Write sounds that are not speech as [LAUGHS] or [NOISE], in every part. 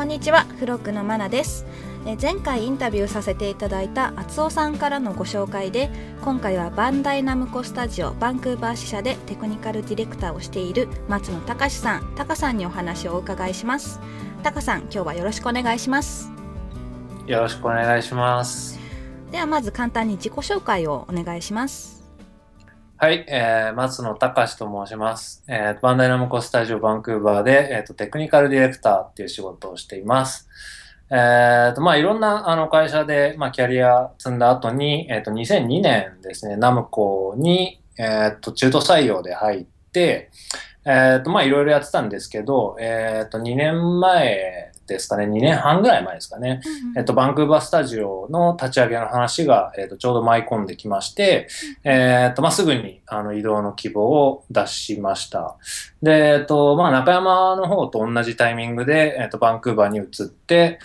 こんにちはフロックのマナです。え前回インタビューさせていただいた厚尾さんからのご紹介で今回はバンダイナムコスタジオバンクーバー支社でテクニカルディレクターをしている松野隆さん。タカさんにお話をお伺いします。タカさん今日はよろしくお願いします。よろしくお願いします。ではまず簡単に自己紹介をお願いしますはい、えー、松野隆と申します。えー、バンダイナムコスタジオバンクーバーで、えーと、テクニカルディレクターっていう仕事をしています。えーとまあ、いろんなあの会社で、まあ、キャリア積んだ後に、えーと、2002年ですね、ナムコに、えーと、中途採用で入って、えーとまあ、いろいろやってたんですけど、えーと、2年前ですかね、2年半ぐらい前ですかね、うんえっと、バンクーバースタジオの立ち上げの話が、えっと、ちょうど舞い込んできまして、うん、えっと、まあ、すぐに、あの、移動の希望を出しました。で、えっと、まあ、中山の方と同じタイミングで、えっと、バンクーバーに移って、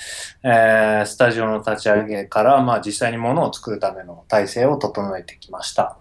えー、スタジオの立ち上げから、まあ、実際に物を作るための体制を整えてきました。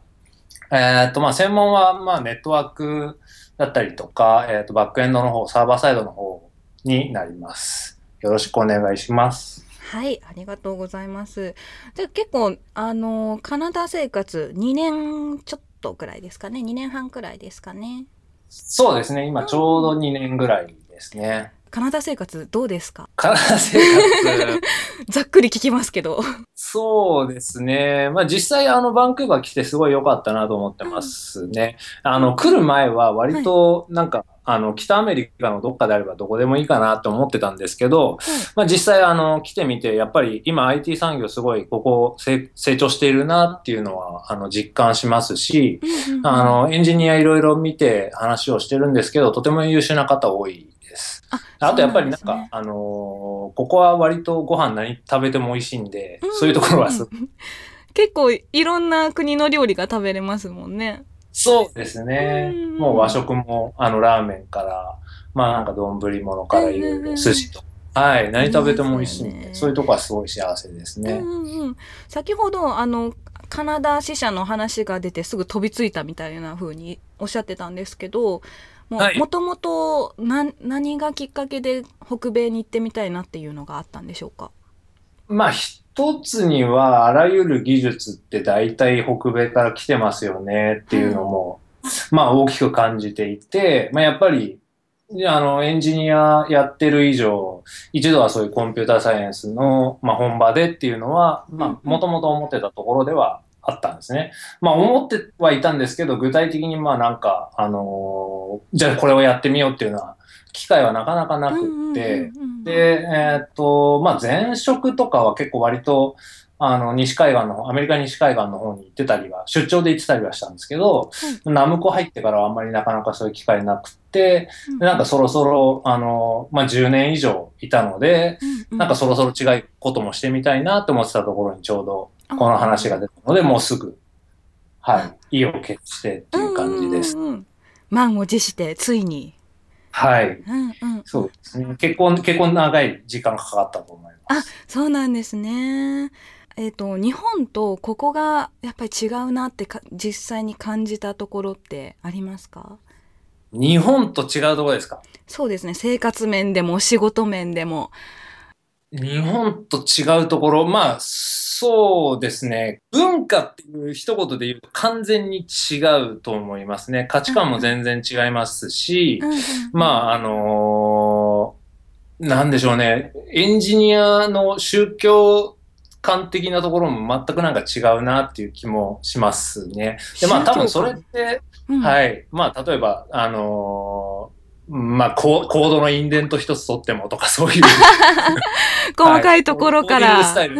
えっと、まあ、専門は、まあ、ネットワークだったりとか、えっと、バックエンドの方、サーバーサイドの方になります。よろしくお願いします。はい、ありがとうございます。じゃ結構あのカナダ生活2年ちょっとぐらいですかね、2年半くらいですかね。そうですね、今ちょうど2年ぐらいですね。カナダ生活どうですか？カナダ生活 [LAUGHS] ざっくり聞きますけど。そうですね。まあ実際あのバンクーバー来てすごい良かったなと思ってますね。うん、あの来る前は割となんか、はいあの、北アメリカのどっかであればどこでもいいかなと思ってたんですけど、まあ実際あの、来てみて、やっぱり今 IT 産業すごいここ成長しているなっていうのは、あの、実感しますし、あの、エンジニアいろいろ見て話をしてるんですけど、とても優秀な方多いです。あとやっぱりなんか、ね、あのー、ここは割とご飯何食べても美味しいんで、そういうところはす [LAUGHS] 結構いろんな国の料理が食べれますもんね。そうですね。もう和食も、あの、ラーメンから、まあなんか丼物からいろいろ、寿司とはい、何食べても美味しいんで、そういうとこはすごい幸せですね。うんうん、先ほど、あの、カナダ支社の話が出てすぐ飛びついたみたいな風におっしゃってたんですけど、もともと何がきっかけで北米に行ってみたいなっていうのがあったんでしょうか？まあ一つにはあらゆる技術って大体北米から来てますよねっていうのも、まあ大きく感じていて、まあやっぱりあの、エンジニアやってる以上、一度はそういうコンピューターサイエンスの、まあ、本場でっていうのは、まあ、もともと思ってたところではあったんですね。まあ、思ってはいたんですけど、具体的にまあなんか、あのー、じゃあこれをやってみようっていうのは、機会はなかなかなくって、で、えー、っと、まあ、前職とかは結構割と、あの、西海岸の、アメリカ西海岸の方に行ってたりは、出張で行ってたりはしたんですけど、うん、ナムコ入ってからはあんまりなかなかそういう機会なくて、うん、なんかそろそろ、あの、まあ、10年以上いたので、うん、なんかそろそろ違うこともしてみたいなと思ってたところにちょうどこの話が出たので、もうすぐ、はい、意を決してっていう感じです。満を持して、ついに。はい、うんうん。そうですね。結婚、結婚長い時間かかったと思います。あ、そうなんですね。えっ、ー、と、日本とここがやっぱり違うなってか実際に感じたところってありますか？日本と違うところですか？そうですね。生活面でも仕事面でも。日本と違うところ、まあ、そうですね。文化っていう一言で言うと完全に違うと思いますね。価値観も全然違いますし、まあ、あのー、なんでしょうね。エンジニアの宗教観的なところも全くなんか違うなっていう気もしますね。で、まあ多分それって、うん、はい。まあ例えば、あのー、まあコ、コードのインデント一つ取ってもとかそういう。[LAUGHS] 細かいところから。はい。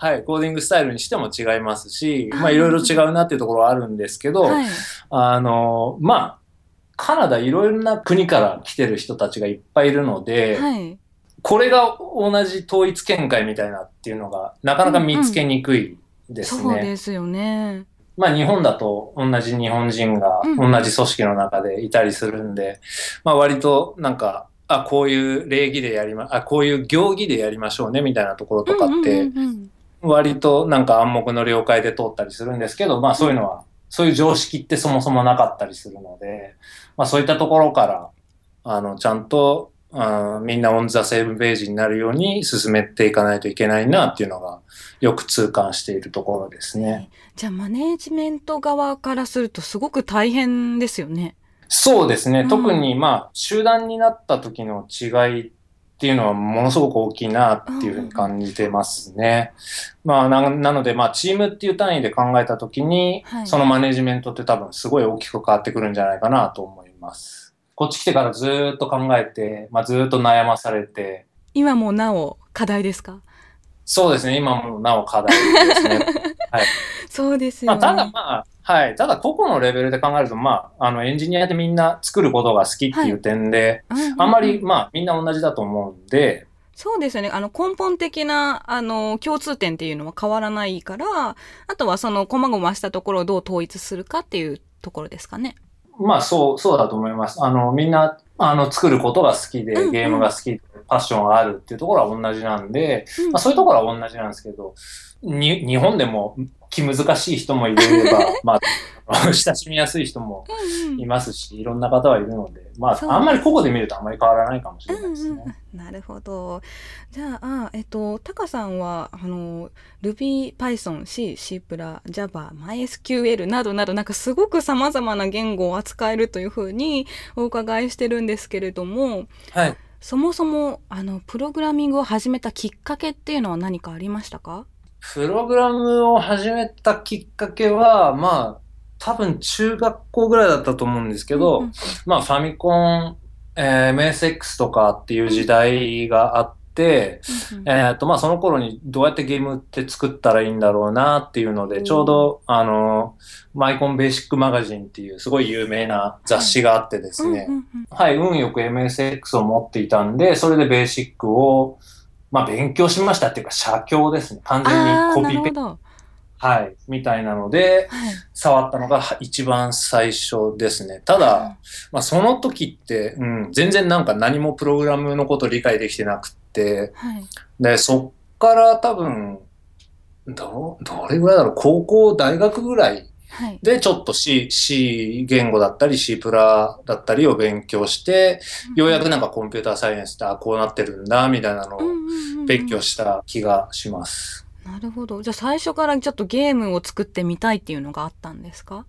はい、コーディングスタイルにしても違いますし、まあいろいろ違うなっていうところはあるんですけど、はい、あの、まあ、カナダいろいろな国から来てる人たちがいっぱいいるので、はい、これが同じ統一見解みたいなっていうのがなかなか見つけにくいですね。うんうん、そうですよね。まあ日本だと同じ日本人が同じ組織の中でいたりするんで、うん、まあ割となんかあ、こういう礼儀でやりま、あ、こういう行儀でやりましょうねみたいなところとかって、割となんか暗黙の了解で通ったりするんですけど、まあそういうのは、そういう常識ってそもそもなかったりするので、まあそういったところから、あの、ちゃんと、あみんなオンザセーブページになるように進めていかないといけないなっていうのがよく痛感しているところですね。じゃあマネージメント側からするとすごく大変ですよね。そうですね。うん特にまあ集団になった時の違いっていうのはものすごく大きいなっていうふうに感じてますね。まあななのでまあチームっていう単位で考えた時に、はいそのマネジメントって多分すごい大きく変わってくるんじゃないかなと思います。こっち来てからずーっと考えて、まあ、ずーっと悩まされて、今もなお課題ですか？そうですね、今もなお課題ですね。[LAUGHS] そうですまあ、よね。ただまあ、はい。ただ個々のレベルで考えると、まあ、あの、エンジニアでみんな作ることが好きっていう点で、あんまり、まあ、みんな同じだと思うんで、そうですよね。あの、根本的な、あの、共通点っていうのは変わらないから、あとはその、細々したところをどう統一するかっていうところですかね。まあ、そう、そうだと思います。あの、みんな、あの、作ることが好きでゲームが好きで、パッションがあるっていうところは同じなんで、うんまあ、そういうところは同じなんですけど、に、日本でも気難しい人もいれば、[LAUGHS] まあ、親しみやすい人もうんうんいますし、いろんな方はいるので、まあ、あんまり個々で見るとあんまり変わらないかもしれうないですね。んうん、なるほど。じゃあ、えっと、タカさんは、あの、Ruby、Python、C、C++、Java、MySQL などなど、なんかすごく様々な言語を扱えるというふうにお伺いしてるんですけれども、はい。そもそも、あの、プログラミングを始めたきっかけっていうのは何かありましたか？プログラムを始めたきっかけは、まあ、多分中学校ぐらいだったと思うんですけど、まあ、ファミコン、えー MSX とかっていう時代があって、えっと、まあ、その頃にどうやってゲームって作ったらいいんだろうなっていうので、うん。ちょうど、あの、マイコンベーシックマガジンっていうすごい有名な雑誌があってですね、はい、運よく MSX を持っていたんで、それでベーシックを、まあ、勉強しましたっていうか、写経ですね。完全にコピペ。はい、みたいなので、はい。触ったのが一番最初ですね。ただ、まあ、その時って、うん、全然なんか何もプログラムのこと理解できてなくって、はい。で、そっから多分、ど、どれぐらいだろう、高校、大学ぐらいはい。で、ちょっと C、C 言語だったり C プラだったりを勉強して、ようやくなんかコンピューターサイエンスって、あ、こうなってるんだ、みたいなのを勉強した気がします。なるほど。じゃあ最初からちょっとゲームを作ってみたいっていうのがあったんですか？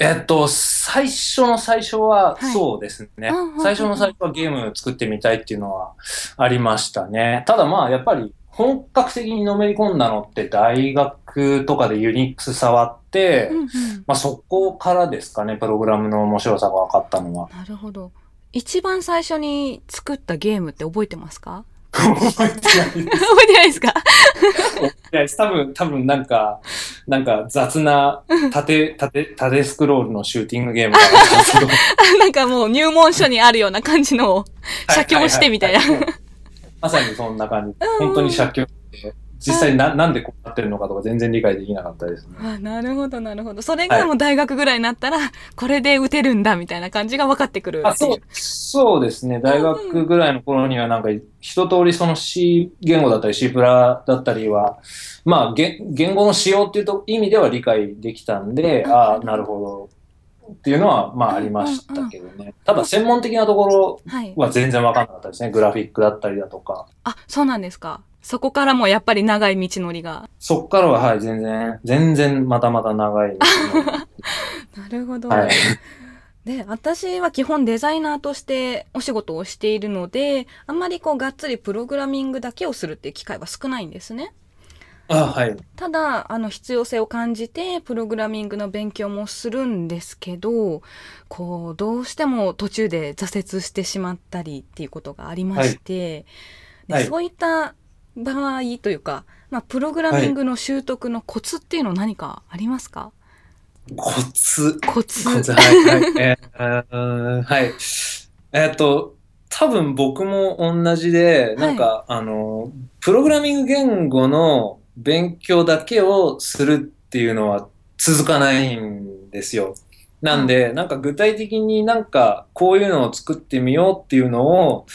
えっと、最初の最初ははいそうですね。うんうんうん最初の最初はゲームを作ってみたいっていうのはありましたね。ただまあ、やっぱり本格的にのめり込んだのって大学とかでユニックス触って、うんうん。まあそこからですかね、プログラムの面白さが分かったのは。なるほど。一番最初に作ったゲームって覚えてますか？覚えてないです。[LAUGHS] 覚えてないですか？いや多分、多分なんか、なんか雑な縦、縦、縦スクロールのシューティングゲームだったん。[LAUGHS] なんかもう入門書にあるような感じのを写経してみたいな。まさにそんな感じ。本当に写経で、実際ななんでこうなってるのかとか全然理解できなかったですね。あなるほどなるほど。それがもう大学ぐらいになったら、これで打てるんだみたいな感じが分かってくるあそうそうですね。大学ぐらいの頃にはなんか一通りその C 言語だったり C プラだったりは、まあ言言語の仕様っていうと意味では理解できたんで、うんああ、なるほど。っていうのはまあありましたけどね。ただ専門的なところはい。は全然わかんなかったですね。グラフィックだったりだとか。あ、そうなんですか。そこからもやっぱり長い道のりが。そっからははい、全然、全然またまた長い。[LAUGHS] なるほど。はい。で、私は基本デザイナーとしてお仕事をしているので、あんまりこうがっつりプログラミングだけをするっていう機会は少ないんですね。あはい。ただ、あの、必要性を感じて、プログラミングの勉強もするんですけど、こう、どうしても途中で挫折してしまったりっていうことがありまして、ではいそういった場合というか、まあ、プログラミングの習得のコツっていうのは何かありますか、コツ？コツ。コツ、はい、はい。[LAUGHS] えーはい。えーっと、多分僕も同じで、なんか、あの、プログラミング言語の勉強だけをするっていうのは続かないんですよ。なんで、なんか具体的になんかこういうのを作ってみようっていうのを、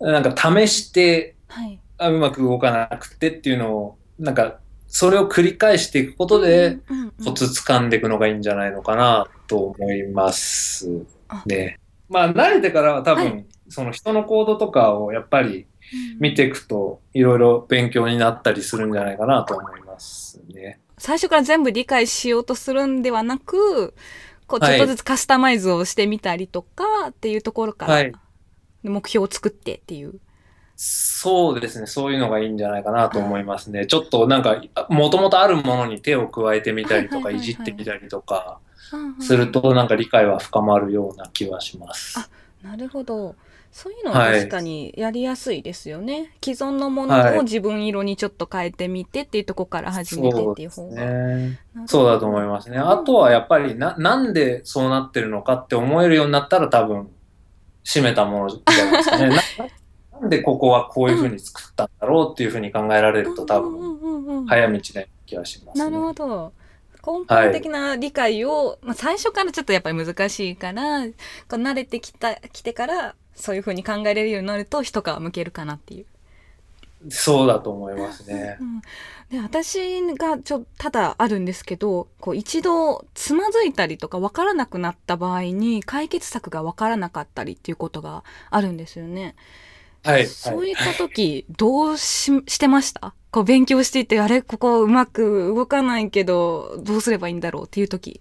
なんか試して、はい。あうまく動かなくてっていうのを、なんか、それを繰り返していくことで、コツ掴んでいくのがいいんじゃないのかなと思いますね。まあ慣れてからは多分、はいその人の行動とかをやっぱり見ていくと、いろいろ勉強になったりするんじゃないかなと思いますね。最初から全部理解しようとするんではなく、こうちょっとずつカスタマイズをしてみたりとかっていうところから、はい目標を作ってっていう。そうですね、そういうのがいいんじゃないかなと思いますね。ちょっとなんか、もともとあるものに手を加えてみたりとか、はいはいはいはいいじってみたりとかすると、なんか理解は深まるような気はします。あなるほど。そういうのは確かにやりやすいですよね。既存のものはいを自分色にちょっと変えてみてっていうところから始めてっていう方が。ね。なるほどそうだと思いますね。あとはやっぱりな、なんでそうなってるのかって思えるようになったら多分、締めたものじゃないですかね。[LAUGHS] ななんでここはこういうふうに作ったんだろうっていうふうに考えられると多分、早道な気がしますね。なるほど。根本的な理解を、まあ、最初からちょっとやっぱり難しいから、こう慣れてきた、きてから、そういうふうに考えれるようになると一皮むけるかなっていう。そうだと思いますね。うん、で私がちょただあるんですけどこう一度つまずいたりとか分からなくなった場合に解決策が分からなかったりっていうことがあるんですよね。はい。そういった時どうししてました？こう勉強していてあれ？ここうまく動かないけどどうすればいいんだろうっていう時。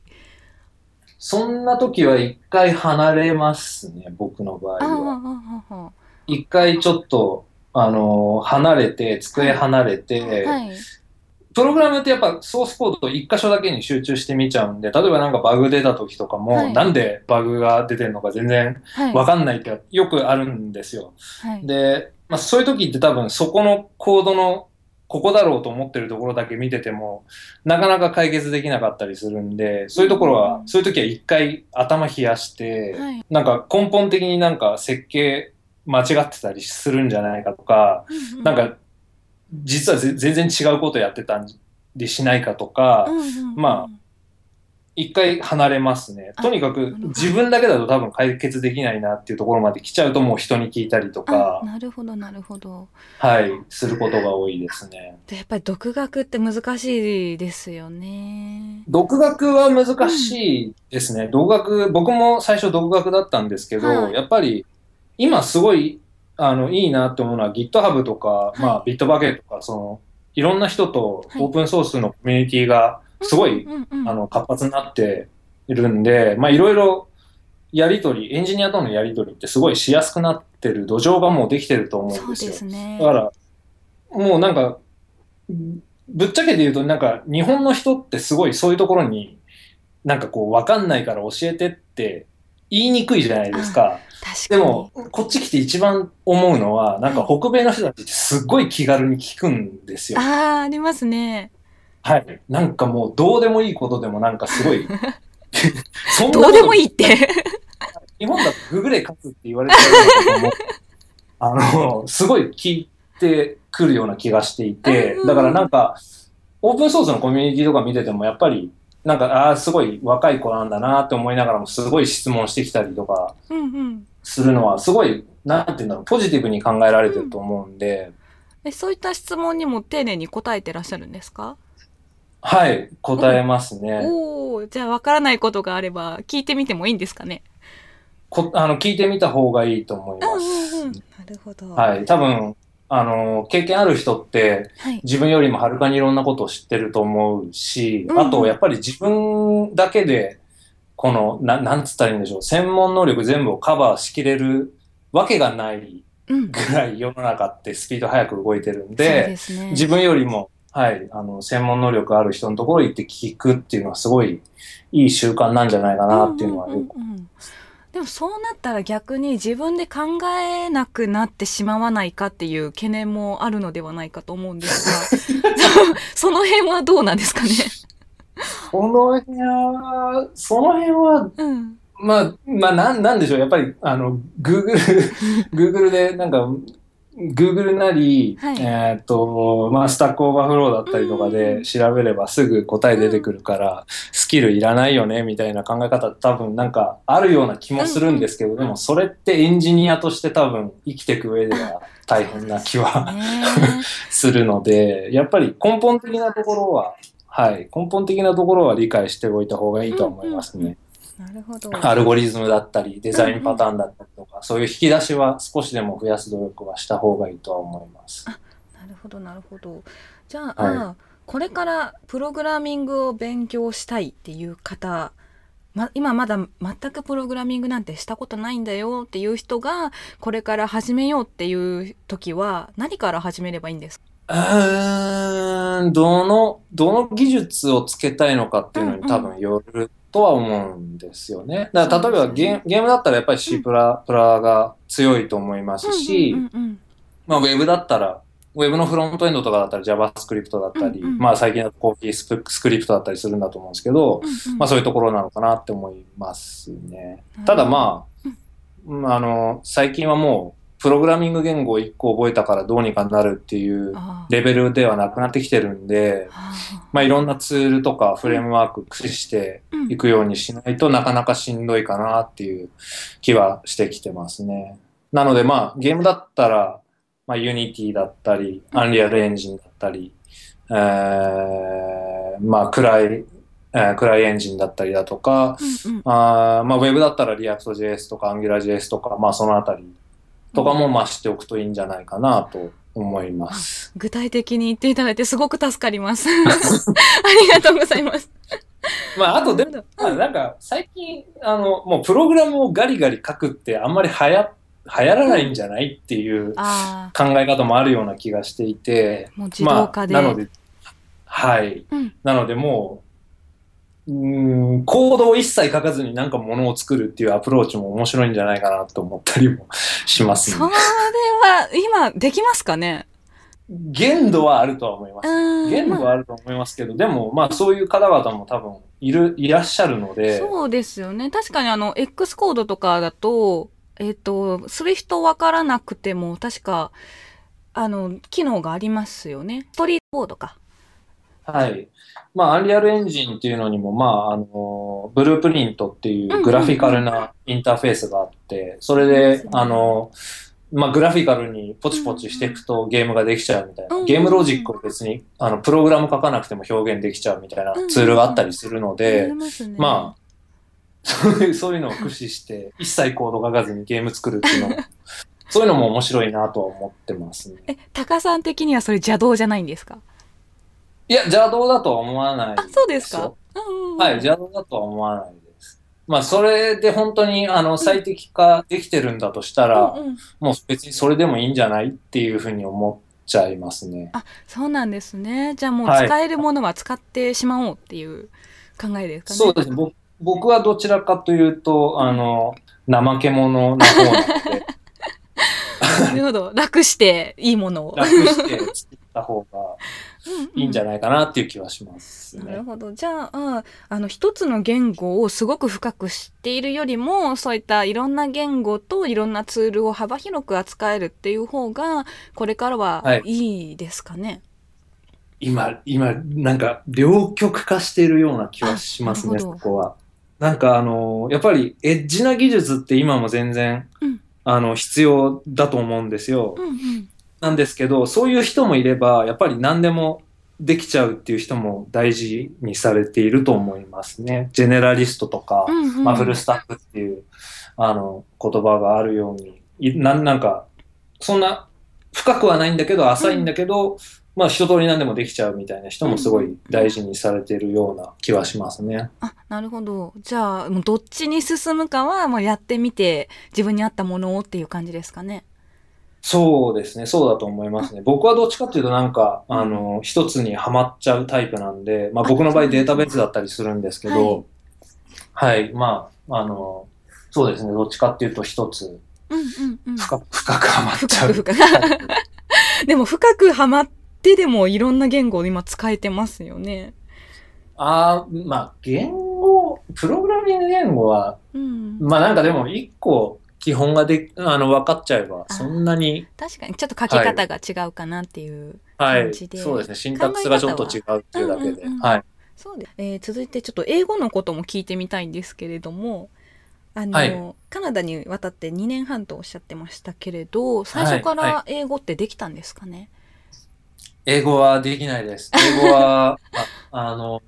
そんな時は一回離れますね、僕の場合は。一回ちょっと、あのー離れて、机離れて、はい。プログラムってやっぱソースコード一箇所だけに集中してみちゃうんで、例えばなんかバグ出た時とかも、はいなんでバグが出てるのか全然はい。わかんないってよくあるんですよ。はい。で、まあ、そういう時って多分そこのコードのここだろうと思ってるところだけ見てても、なかなか解決できなかったりするんで、そういうところは、うんそういう時は一回頭冷やして、はいなんか根本的になんか設計間違ってたりするんじゃないかとか、ううなん、か実はぜ全然違うことやってたりしないかとか、うんうんうんま一回離れますね。あとにかく自分だけだと多分解決できないなっていうところまで来ちゃうともう人に聞いたりとあか、なるほどなるほど。はい、することが多いですね。でやっぱり独学って難しいですよね。独学は難しいですね。独学、僕も最初独学だったんですけど、はいやっぱり今すごいあのいいなって思うのは GitHub とか、いまあ Bitbucket とか、そのいろんな人とはいオープンソースのコミュニティがすごい、あの活発になっているんで、まあいろいろやりとり、エンジニアとのやりとりってすごいしやすくなってる土壌がもうできてると思そううんですよ。ですね。だから、もうなんか、ぶっちゃけて言うと、なんか、日本の人ってすごいそういうところに、なんかこう、わかんないから教えてって言いにくいじゃないですか。でも、こっち来て一番思うのは、なんか北米の人たちってすっごい気軽に聞くんですよ。ああ、ありますね。はい。なんかもう、どうでもいいことでもなんかすごい、[LAUGHS] そんなどうでもい。いいって。日本だとググれ勝つって言われてるのも、[LAUGHS] あの、すごい聞いてくるような気がしていてうん、だからなんか、オープンソースのコミュニティとか見てても、やっぱり、なんか、ああ、すごい若い子なんだなって思いながらも、すごい質問してきたりとかうんうん。するのは、すごい、なんていうんだろう、ポジティブに考えられてると思うんで、え、そういった質問にも丁寧に答えてらっしゃるんですか？はい、答えますね。おお、じゃあわからないことがあれば聞いてみてもいいんですかね？こあの聞いてみた方がいいと思いうんまうんうん。す。なるほど。。はいい、多分、あの、経験ある人って、はい。自分よりもはるかにいろんなことを知ってると思うし、うんうんあとやっぱり自分だけで、この、ななんつったらいいんでしょう、専門能力全部をカバーしきれるわけがないうん。ぐらい世の中ってスピード速く動いてるんそうで、ですね。自分よりも、はい、あの、専門能力ある人のところに行って聞くっていうのはすごいいい習慣なんじゃないかなっていうのはよく、うんうんうんうんでもそうなったら逆に自分で考えなくなってしまわないかっていう懸念もあるのではないかと思うんですが [LAUGHS] [LAUGHS] その辺はどうなんですかね？この辺は、その辺は、うん。まあ、まあ、なん、なんでしょう。やっぱり、あの、Google、[LAUGHS] Google で、なんか、Google なり、はい。えっと、まあ、スタックオーバーフローだったりとかうんで調べればすぐ答え出てくるから、スキルいらないよね、みたいな考え方多分なんかあるような気もするんですけど、でもそれってエンジニアとして多分生きていく上では大変な気はね。[LAUGHS] するので、やっぱり根本的なところは、はい、根本的なところは理解しておいた方がいいと思いますね。なるほど。アルゴリズムだったり、デザインパターンだったりとか、そういう引き出しは少しでも増やす努力はした方がいいとは思います。なるほどなるほど。じゃあ、はこれからプログラミングを勉強したいっていう方、ま、今まだ全くプログラミングなんてしたことないんだよっていう人がこれから始めようっていう時は何から始めればいいんですか？うーん、どの、どの技術をつけたいのかっていうのに多分よるとは思うんですよね。だから例えばゲームゲームだったらやっぱり C プラ、プラが強いと思いますし、まあ、ウェブだったら、ウェブのフロントエンドとかだったら JavaScript だったり、うんうんまあ最近だとコーヒースプスクリプトだったりするんだと思うんですけど、うんうん。まあそういうところなのかなって思いますね。ただまあ、うん。あの、最近はもう、プログラミング言語を1個覚えたからどうにかなるっていうレベルではなくなってきてるんで、あまあいろんなツールとかフレームワーク駆使していくようにしないとなかなかしんどいかなっていう気はしてきてますね。なのでまあゲームだったら、まあ、Unity だったり、うん。Unreal Engine だったり、えーまあ暗い、えー暗いエンジンだったりだとか、うんうん。あーまあ Web だったら React.js とか AngularJS とか、まあそのあたりとかもまあ知っておくといいんじゃないかなと思います。具体的に言っていただいてすごく助かります。[LAUGHS] ありがとうございます。まああとでもまあ、なんか最近あのもうプログラムをガリガリ書くってあんまりはや流行らないんじゃないっていうあ考え方もあるような気がしていて、あ、もう自動化で。まあ、なのではいうん、なのでもうんコードを一切書かずになんかものを作るっていうアプローチも面白いんじゃないかなと思ったりもしますそれね。は今できますかね？限度はあるとは思います。限度まあはあると思いますけど、でもまあそういう方々も多分いるいらっしゃるので、そうですよね。確かにあの、X コードとかだと、えっ、と、SWIFT わからなくても、確か、あの、機能がありますよね。ストリートボードか。はい。まあ、アンリアルエンジンっていうのにも、まあ、あの、ブループリントっていうグラフィカルなインターフェースがあって、それで、あの、まあ、グラフィカルにポチポチしていくとゲームができちゃうみたいな。うんゲームロジックを別に、あの、プログラム書かなくても表現できちゃうみたいなツールがあったりするのあでり、まあ、[LAUGHS] そういう、そういうのを駆使して、一切コード書かずにゲーム作るっていうのも、[LAUGHS] そういうのも面白いなとは思ってますね。え、タカさん的にはそれ邪道じゃないんですか？いや、邪道だとは思わないあ、そうですか？ようんはい、邪道だとは思わないです。まあ、それで本当にあの最適化できてるんだとしたら、うんうんもう別にそれでもいいんじゃないっていうふうに思っちゃいますね。あ、そうなんですね。じゃあもうはい使えるものは使ってしまおうっていう考えですかね。そうです僕はどちらかというと、あの、怠け者な方なので、[LAUGHS] なるほど。楽していいものを。楽して作った方がいいんじゃないかなっていう気はしますね。なるほど。じゃあ、あの、一つの言語をすごく深く知っているよりも、そういったいろんな言語といろんなツールを幅広く扱えるっていう方が、これからははいいいですかね？今、今、なんか、両極化しているような気はしますね、そこは。なんか、あの、やっぱり、エッジな技術って今も全然、うんあの、必要だと思うんですよ。うんうん。なんですけど、そういう人もいれば、やっぱり何でもできちゃうっていう人も大事にされていると思いますね。ジェネラリストとか、うんうんまあ、フルスタックっていう、あの、言葉があるように、いなんなんか、そんな深くはないんだけど、浅いんだけど、まあ一通り何でもできちゃうみたいな人もすごい大事にされているような気はしますね。あ、なるほど。じゃあ、もうどっちに進むかは、もうやってみて、自分に合ったものをっていう感じですかね。そうですね、そうだと思いますね。僕はどっちかっていうとなんか、あの、一つにはまっちゃうタイプなんで、まああ僕の場合データベースだったりするんですけど、はい、まあ、あの、そうですね、どっちかっていうと一つ。深く深くはまっちゃう。深く深く。[LAUGHS] でも深くハマってでもいろんな言語を今使えてますよね。ああ、まあ、言語、プログラミング言語は、うん。まあなんかでも一個基本がで、あの、分かっちゃえば、あ。そんなに、確かに。ちょっと書き方が違うかなっていう。はい、感じで。そうですね、シンタックスがちょっと違うっていうだけで、はい。そうです。えー続いてちょっと英語のことも聞いてみたいんですけれども、あの、はい。カナダに渡って2年半とおっしゃってましたけれど、最初かはいはら英語ってできたんですかね、英語はできないです。英語は、[LAUGHS] ああの、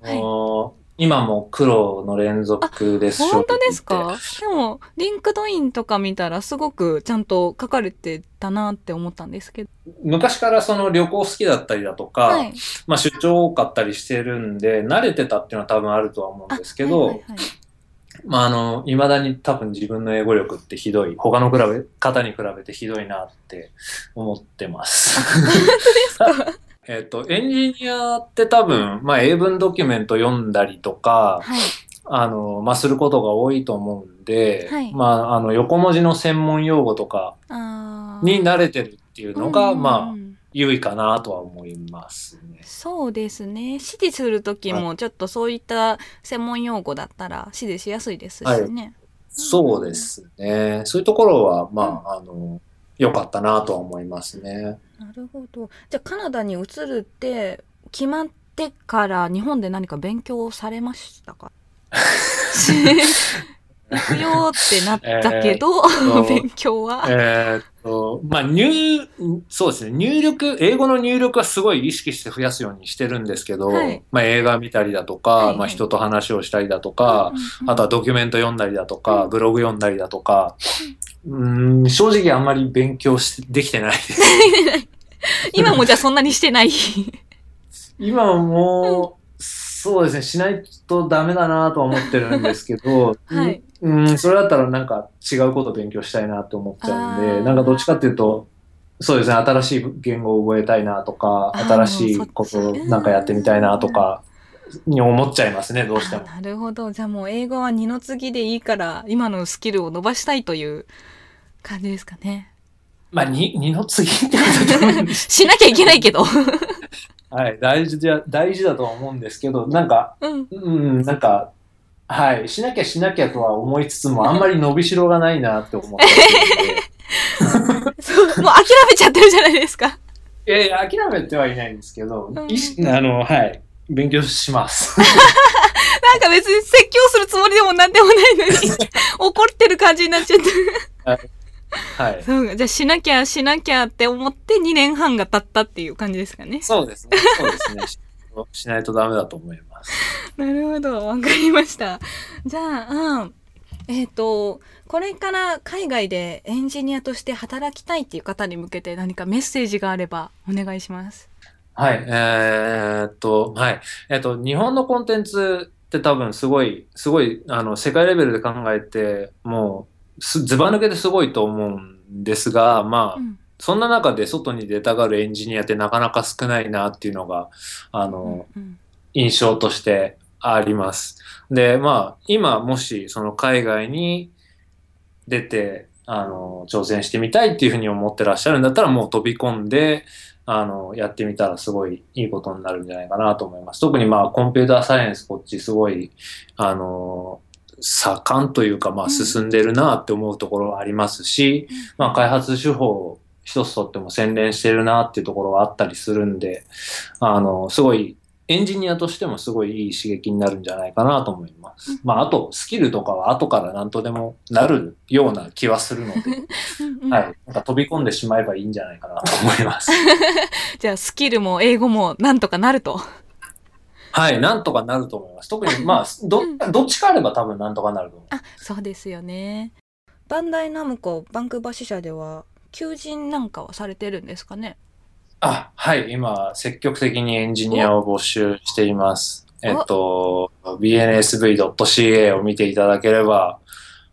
今も苦労の連続です本当ですか。でも、リンクドインとか見たらすごくちゃんと書かれてたなって思ったんですけど。昔からその旅行好きだったりだとか、はい、まあ出張多かったりしてるんで、慣れてたっていうのは多分あるとは思うんですけど、はいはいはい。まあ、あの、未だに多分自分の英語力ってひどい、他の比べ方に比べてひどいなって思ってます。えっと、エンジニアって多分、まあ、英文ドキュメント読んだりとか、はい、あの、まあ、することが多いと思うんで、はい、まあ、あの、横文字の専門用語とかに慣れてるっていうのが、まあ、優位かなとは思いますね。そうですね。指示する時もちょっとそういった専門用語だったら指示しやすいですしね。はい、そうですね。そういうところは、まあ、あの、良かったなとは思いますね。なるほど。じゃあカナダに移るって決まってから日本で何か勉強されましたか？行く [LAUGHS] よってなったけど、えー、[LAUGHS] 勉強は？えー、っと、まあ、入、そうですね、入力、英語の入力はすごい意識して増やすようにしてるんですけど、はい、まあ、映画見たりだとか、はいはい、まあ、人と話をしたりだとか、あとはドキュメント読んだりだとか、うん、ブログ読んだりだとか、うん、正直あんまり勉強しできてないです。[LAUGHS] 今もじゃあそんなにしてない？今も、そうですね、しないとダメだなとは思ってるんですけど、[LAUGHS] はい、うん、それだったらなんか違うこと勉強したいなと思っちゃうんで、なんかどっちかっていうと、そうですね、新しい言語を覚えたいなとか、新しいことなんかやってみたいなとか、に思っちゃいますね、どうしても。なるほど。じゃあもう英語は二の次でいいから、今のスキルを伸ばしたいという感じですかね。まあ、二、二の次って [LAUGHS] しなきゃいけないけど。はい、大事だ、大事だとは思うんですけど、なんか、うん、うん、なんか、はい、しなきゃしなきゃとは思いつつも、あんまり伸びしろがないなって思って [LAUGHS] そう、もう諦めちゃってるじゃないですか。いやいや、諦めてはいないんですけど、うん、あの、はい、勉強します。[LAUGHS] なんか別に説教するつもりでもなんでもないのに、怒ってる感じになっちゃって。はい。そうじゃあしなきゃしなきゃって思って2年半が経ったっていう感じですかね。そうですね。そうですね。[LAUGHS] しないとダメだと思います。なるほど。わかりました。じゃあ、えっ、ー、と、これから海外でエンジニアとして働きたいっていう方に向けて何かメッセージがあればお願いします。はい。えー、っと、はい。えー、っと、日本のコンテンツって多分すごい、すごい、あの、世界レベルで考えて、もう、ずば抜けてすごいと思うんですが、まあ、うんそんな中で外に出たがるエンジニアってなかなか少ないなっていうのが、あの、うんうん、印象としてあります。で、まあ、今もしその海外に出て、あの、挑戦してみたいっていうふうに思ってらっしゃるんだったらもう飛び込んで、あの、やってみたらすごいいいことになるんじゃないかなと思います。特にまあ、コンピューターサイエンスこっちすごい、あの、盛んというか、まあ、進んでるなって思うところはありますし、まあ、開発手法一つとっても洗練してるなっていうところはあったりするんで、あの、すごいエンジニアとしてもすごいいい刺激になるんじゃないかなと思います。まあ、あと、スキルとかは後から何とでもなるような気はするので、はい。なんか飛び込んでしまえばいいんじゃないかなと思います。[LAUGHS] じゃあ、スキルも英語もなんとかなると。はい、なんとかなると思います。特に、まあ、ど、どっちかあれば多分なんとかなると思う。あ、そうですよね。バンダイナムコ、バンクーバー支社では、求人なんかはされてるんですかね？あ、はい、今、積極的にエンジニアを募集しています。えっと、bnsv.ca を見ていただければ、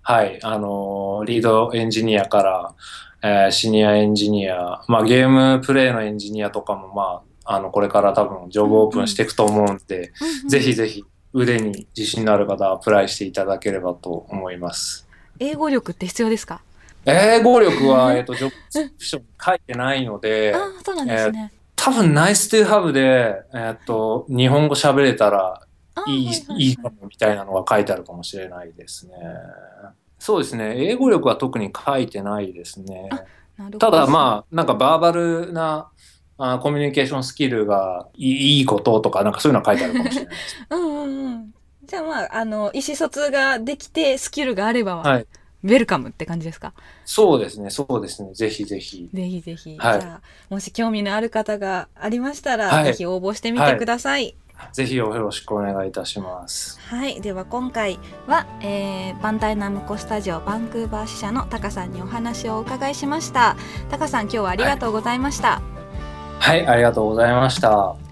はい、あの、リードエンジニアから、えー、シニアエンジニア、まあ、ゲームプレイのエンジニアとかも、まあ、あの、これから多分、ジョブオープンしていくと思うんで、うんうん、ぜひぜひ、腕に自信のある方はアプライしていただければと思います。英語力って必要ですか？英語力は、[LAUGHS] えっと、ジョブスクション書いてないので、[LAUGHS] あそうなんですね。多分、ナイス to have で、えっと、日本語喋れたらいい、いいかもみたいなのが書いてあるかもしれないですね。そうですね。英語力は特に書いてないですね。ただ、まあ、なんかバーバルな、あコミュニケーションスキルがいいこととか、なんかそういうのは書いてあるかもしれない。[LAUGHS] うんうんうん。じゃあまあ、あの、意思疎通ができて、スキルがあれば、はい、ウェルカムって感じですか？そうですね、そうですね。ぜひぜひ。ぜひぜひ。はい、じゃあ、もし興味のある方がありましたら、はい、ぜひ応募してみてください。ぜひよろしくお願いいたします。はい、では今回は、えー、バンダイナムコスタジオバンクーバー支社のタカさんにお話をお伺いしました。タカさん、今日はありがとうございました。はいはい、ありがとうございました。